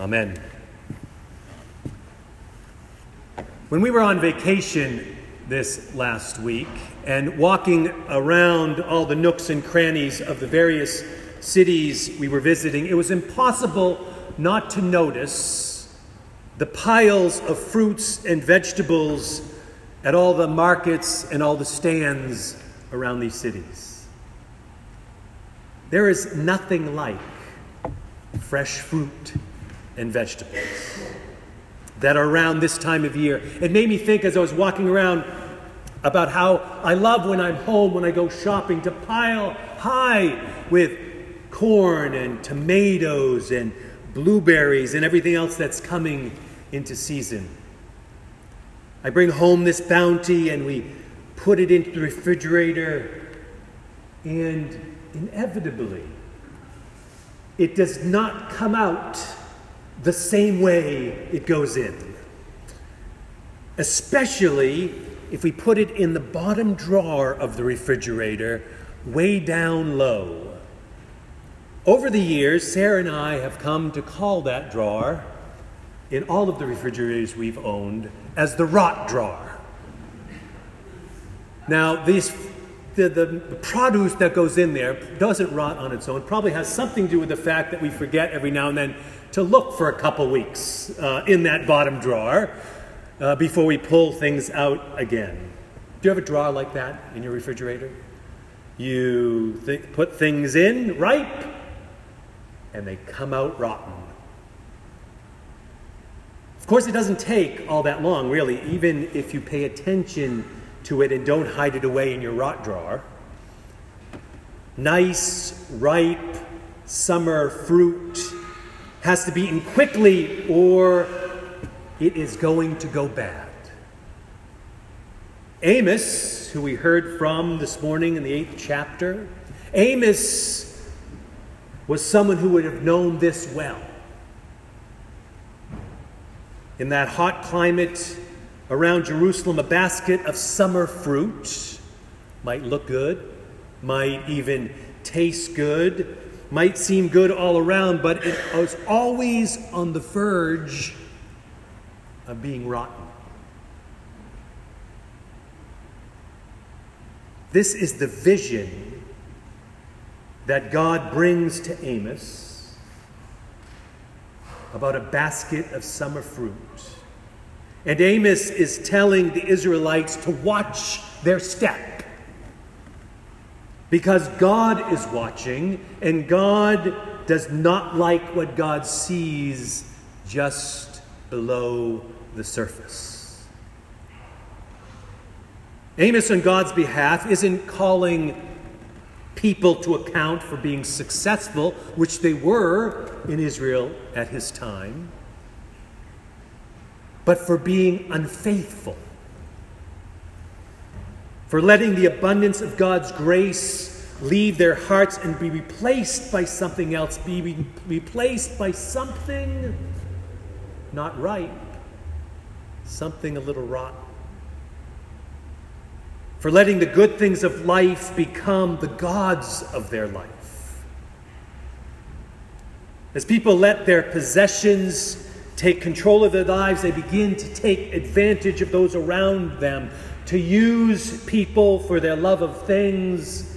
Amen. When we were on vacation this last week and walking around all the nooks and crannies of the various cities we were visiting, it was impossible not to notice the piles of fruits and vegetables at all the markets and all the stands around these cities. There is nothing like fresh fruit and vegetables that are around this time of year. It made me think as I was walking around about how I love when I'm home, when I go shopping, to pile high with corn and tomatoes and blueberries and everything else that's coming into season. I bring home this bounty and we put it into the refrigerator, and inevitably, it does not come out the same way it goes in. Especially if we put it in the bottom drawer of the refrigerator, way down low. Over the years, Sarah and I have come to call that drawer, in all of the refrigerators we've owned, as the rot drawer. Now, these, the, the, the produce that goes in there doesn't rot on its own, probably has something to do with the fact that we forget every now and then to look for a couple weeks uh, in that bottom drawer uh, before we pull things out again. Do you have a drawer like that in your refrigerator? You th- put things in ripe, and they come out rotten. Of course, it doesn't take all that long, really, even if you pay attention to it and don't hide it away in your rot drawer. Nice, ripe, summer fruit has to be eaten quickly or it is going to go bad. Amos, who we heard from this morning in the eighth chapter, Amos was someone who would have known this well. In that hot climate around Jerusalem, a basket of summer fruit might look good, might even taste good, might seem good all around, but it was always on the verge of being rotten. This is the vision that God brings to Amos about a basket of summer fruit. And Amos is telling the Israelites to watch their step. Because God is watching, and God does not like what God sees just below the surface. Amos, on God's behalf, isn't calling people to account for being successful, which they were in Israel at his time, but for being unfaithful, for letting the abundance of God's grace leave their hearts and be replaced by something else, be re- replaced by something not right, something a little rotten. For letting the good things of life become the gods of their life. As people let their possessions take control of their lives, they begin to take advantage of those around them, to use people for their love of things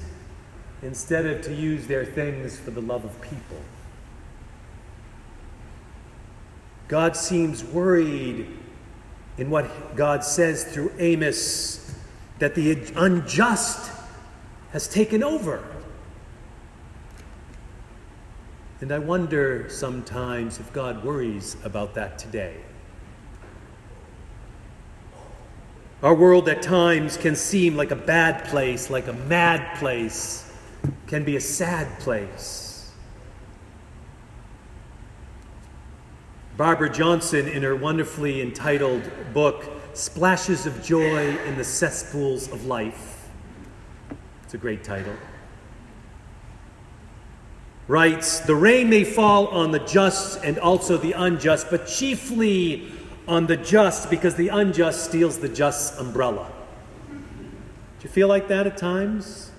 instead of to use their things for the love of people. God seems worried in what God says through Amos that the unjust has taken over. And I wonder sometimes if God worries about that today. Our world at times can seem like a bad place, like a mad place, can be a sad place. Barbara Johnson, in her wonderfully entitled book, Splashes of Joy in the Cesspools of Life, it's a great title, writes The rain may fall on the just and also the unjust, but chiefly on the just because the unjust steals the just's umbrella. Do you feel like that at times?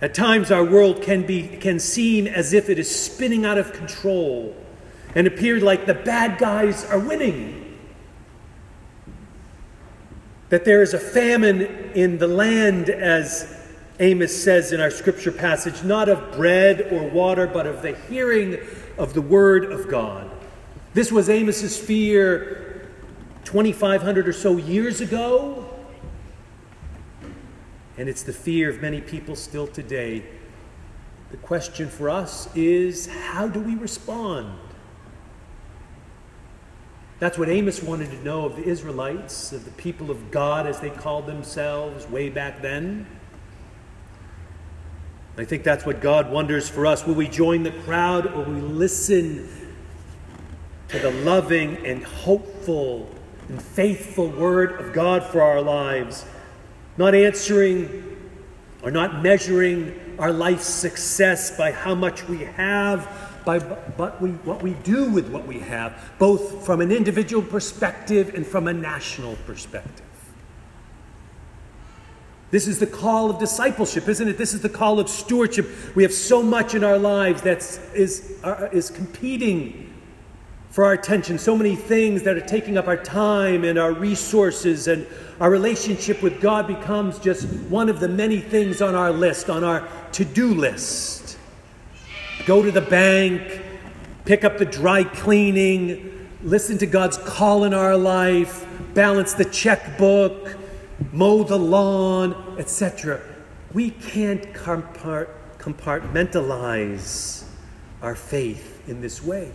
At times, our world can, be, can seem as if it is spinning out of control and appear like the bad guys are winning. That there is a famine in the land, as Amos says in our scripture passage, not of bread or water, but of the hearing of the word of God. This was Amos's fear 2,500 or so years ago. And it's the fear of many people still today. The question for us is how do we respond? That's what Amos wanted to know of the Israelites, of the people of God as they called themselves way back then. I think that's what God wonders for us. Will we join the crowd or will we listen to the loving and hopeful and faithful word of God for our lives? not answering or not measuring our life's success by how much we have, by but we, what we do with what we have, both from an individual perspective and from a national perspective. This is the call of discipleship, isn't it? This is the call of stewardship. We have so much in our lives that is, uh, is competing for our attention, so many things that are taking up our time and our resources, and our relationship with God becomes just one of the many things on our list, on our to do list. Go to the bank, pick up the dry cleaning, listen to God's call in our life, balance the checkbook, mow the lawn, etc. We can't compartmentalize our faith in this way.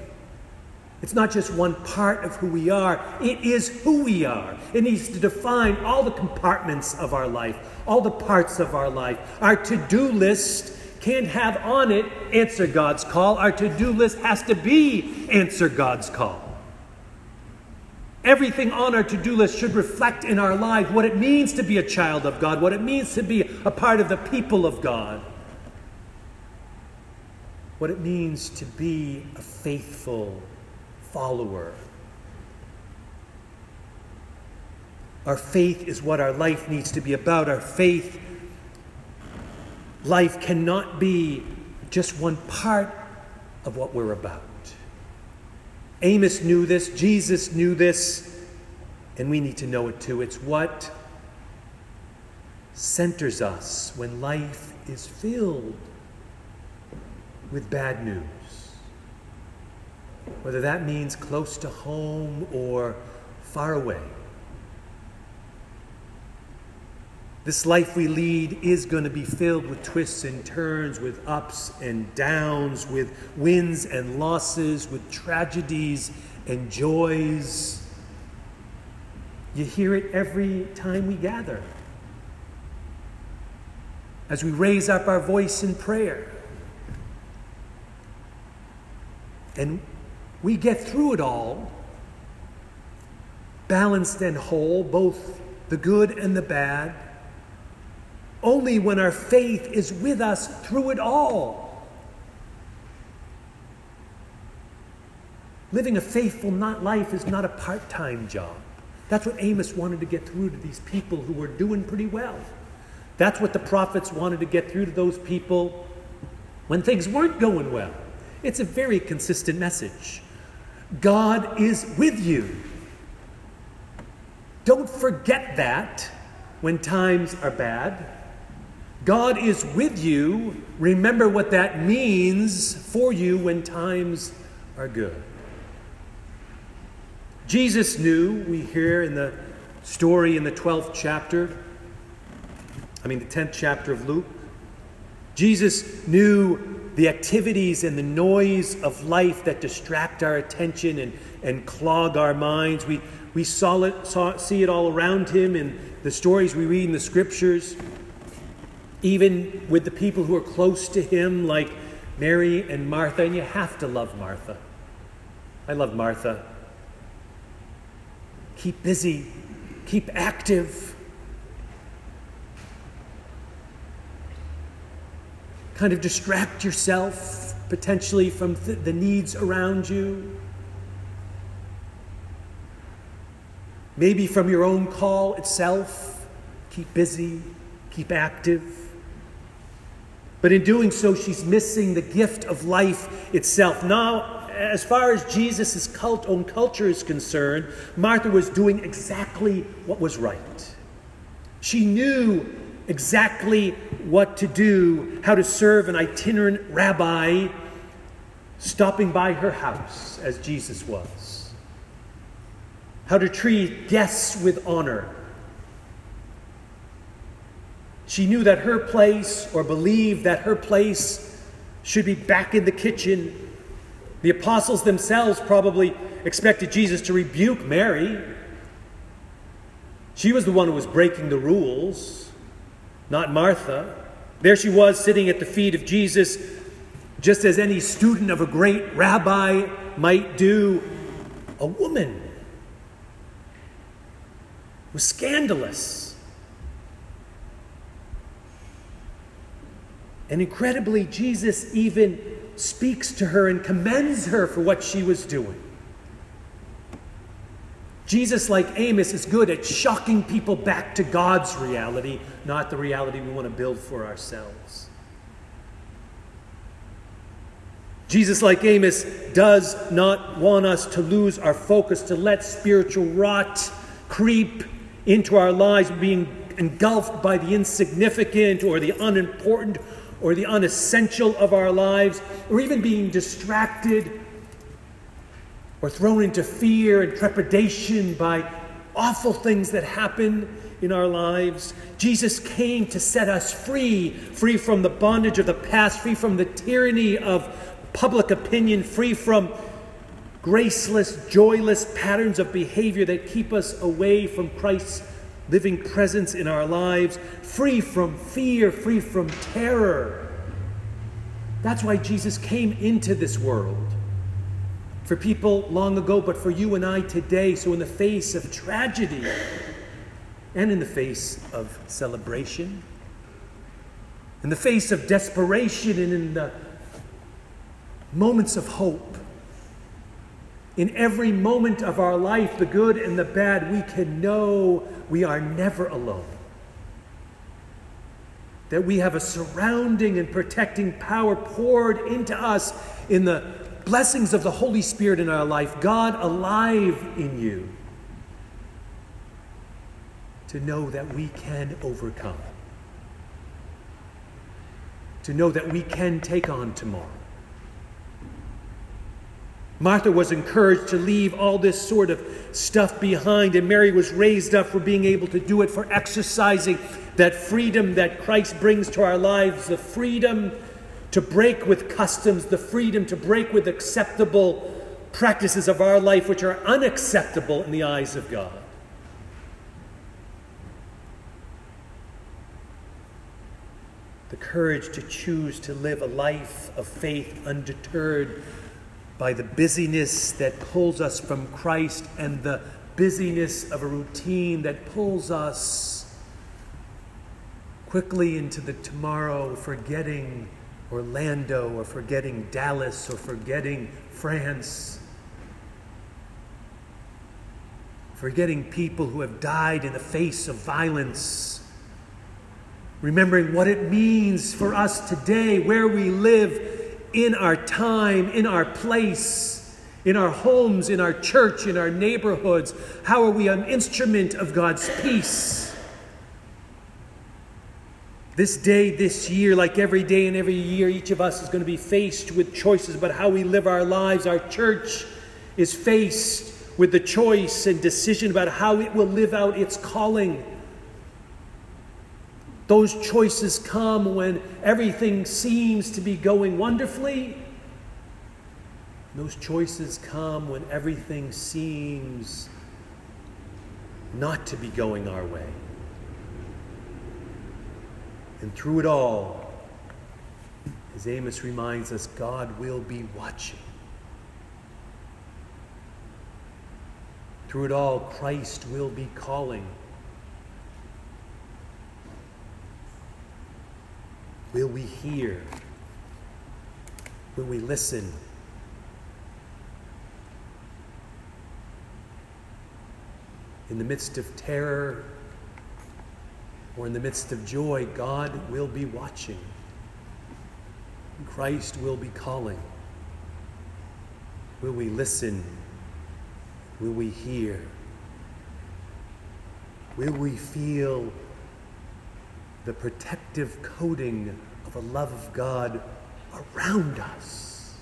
It's not just one part of who we are, it is who we are. It needs to define all the compartments of our life, all the parts of our life. Our to do list can't have on it answer God's call. Our to do list has to be answer God's call. Everything on our to do list should reflect in our life what it means to be a child of God, what it means to be a part of the people of God, what it means to be a faithful follower. Our faith is what our life needs to be about. Our faith life cannot be just one part of what we're about. Amos knew this, Jesus knew this, and we need to know it too. It's what centers us when life is filled with bad news whether that means close to home or far away. This life we lead is going to be filled with twists and turns, with ups and downs, with wins and losses, with tragedies and joys. You hear it every time we gather. As we raise up our voice in prayer. And we get through it all, balanced and whole, both the good and the bad, only when our faith is with us through it all. Living a faithful life is not a part time job. That's what Amos wanted to get through to these people who were doing pretty well. That's what the prophets wanted to get through to those people when things weren't going well. It's a very consistent message. God is with you. Don't forget that when times are bad. God is with you. Remember what that means for you when times are good. Jesus knew, we hear in the story in the 12th chapter, I mean, the 10th chapter of Luke, Jesus knew the activities and the noise of life that distract our attention and, and clog our minds. We, we saw it, saw, see it all around him in the stories we read in the scriptures, even with the people who are close to him, like Mary and Martha. And you have to love Martha. I love Martha. Keep busy, keep active. Kind of distract yourself potentially from th- the needs around you. Maybe from your own call itself. Keep busy, keep active. But in doing so, she's missing the gift of life itself. Now, as far as Jesus' cult, own culture is concerned, Martha was doing exactly what was right. She knew exactly what to do, how to serve an itinerant rabbi stopping by her house as Jesus was, how to treat guests with honor. She knew that her place, or believed that her place, should be back in the kitchen. The apostles themselves probably expected Jesus to rebuke Mary. She was the one who was breaking the rules, not Martha. There she was sitting at the feet of Jesus, just as any student of a great rabbi might do. A woman was scandalous. And incredibly, Jesus even speaks to her and commends her for what she was doing. Jesus, like Amos, is good at shocking people back to God's reality, not the reality we want to build for ourselves. Jesus, like Amos, does not want us to lose our focus, to let spiritual rot creep into our lives, being engulfed by the insignificant or the unimportant or the unessential of our lives, or even being distracted or thrown into fear and trepidation by awful things that happen in our lives. Jesus came to set us free, free from the bondage of the past, free from the tyranny of public opinion, free from graceless, joyless patterns of behavior that keep us away from Christ's living presence in our lives, free from fear, free from terror. That's why Jesus came into this world. For people long ago, but for you and I today. So, in the face of tragedy and in the face of celebration, in the face of desperation and in the moments of hope, in every moment of our life, the good and the bad, we can know we are never alone. That we have a surrounding and protecting power poured into us in the blessings of the Holy Spirit in our life, God alive in you, to know that we can overcome, to know that we can take on tomorrow. Martha was encouraged to leave all this sort of stuff behind, and Mary was raised up for being able to do it, for exercising that freedom that Christ brings to our lives the freedom to break with customs, the freedom to break with acceptable practices of our life which are unacceptable in the eyes of God. The courage to choose to live a life of faith undeterred by the busyness that pulls us from Christ and the busyness of a routine that pulls us quickly into the tomorrow, forgetting Orlando or forgetting Dallas or forgetting France. Forgetting people who have died in the face of violence. Remembering what it means for us today, where we live, in our time, in our place, in our homes, in our church, in our neighborhoods. How are we an instrument of God's peace? This day, this year, like every day and every year, each of us is going to be faced with choices about how we live our lives. Our church is faced with the choice and decision about how it will live out its calling. Those choices come when everything seems to be going wonderfully. Those choices come when everything seems not to be going our way. And through it all, as Amos reminds us, God will be watching. Through it all, Christ will be calling. Will we hear? Will we listen? In the midst of terror, or in the midst of joy, God will be watching. Christ will be calling. Will we listen? Will we hear? Will we feel the protective coating of a love of God around us,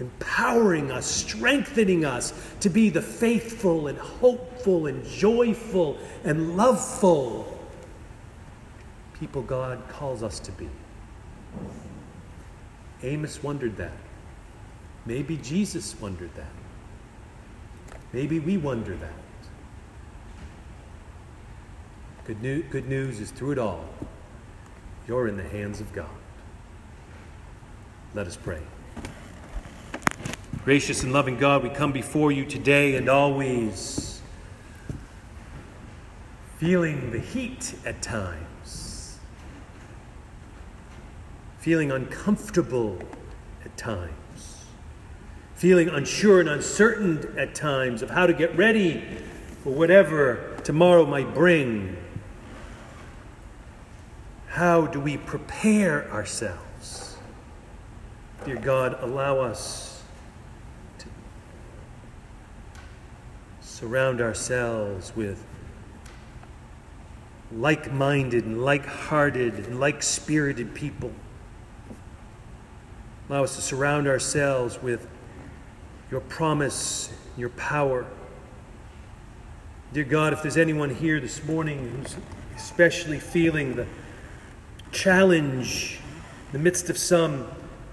empowering us, strengthening us to be the faithful and hopeful and joyful and loveful people God calls us to be? Amos wondered that. Maybe Jesus wondered that. Maybe we wonder that. Good, new, good news is through it all, you're in the hands of God. Let us pray. Gracious and loving God, we come before you today and always feeling the heat at times, feeling uncomfortable at times, feeling unsure and uncertain at times of how to get ready for whatever tomorrow might bring. How do we prepare ourselves? Dear God, allow us to surround ourselves with like minded and like hearted and like spirited people. Allow us to surround ourselves with your promise, your power. Dear God, if there's anyone here this morning who's especially feeling the challenge in the midst of some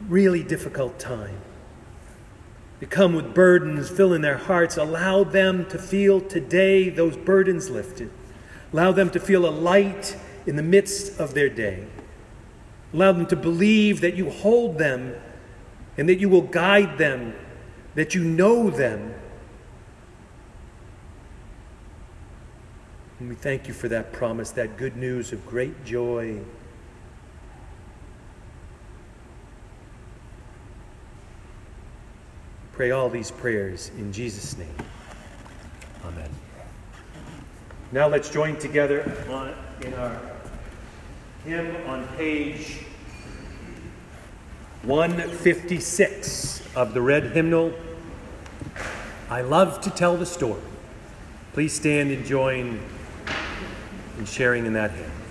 really difficult time. They come with burdens filling their hearts. Allow them to feel today those burdens lifted. Allow them to feel a light in the midst of their day. Allow them to believe that you hold them and that you will guide them, that you know them. And we thank you for that promise, that good news of great joy. Pray all these prayers in Jesus' name. Amen. Now let's join together in our hymn on page 156 of the red hymnal. I love to tell the story. Please stand and join in sharing in that hymn.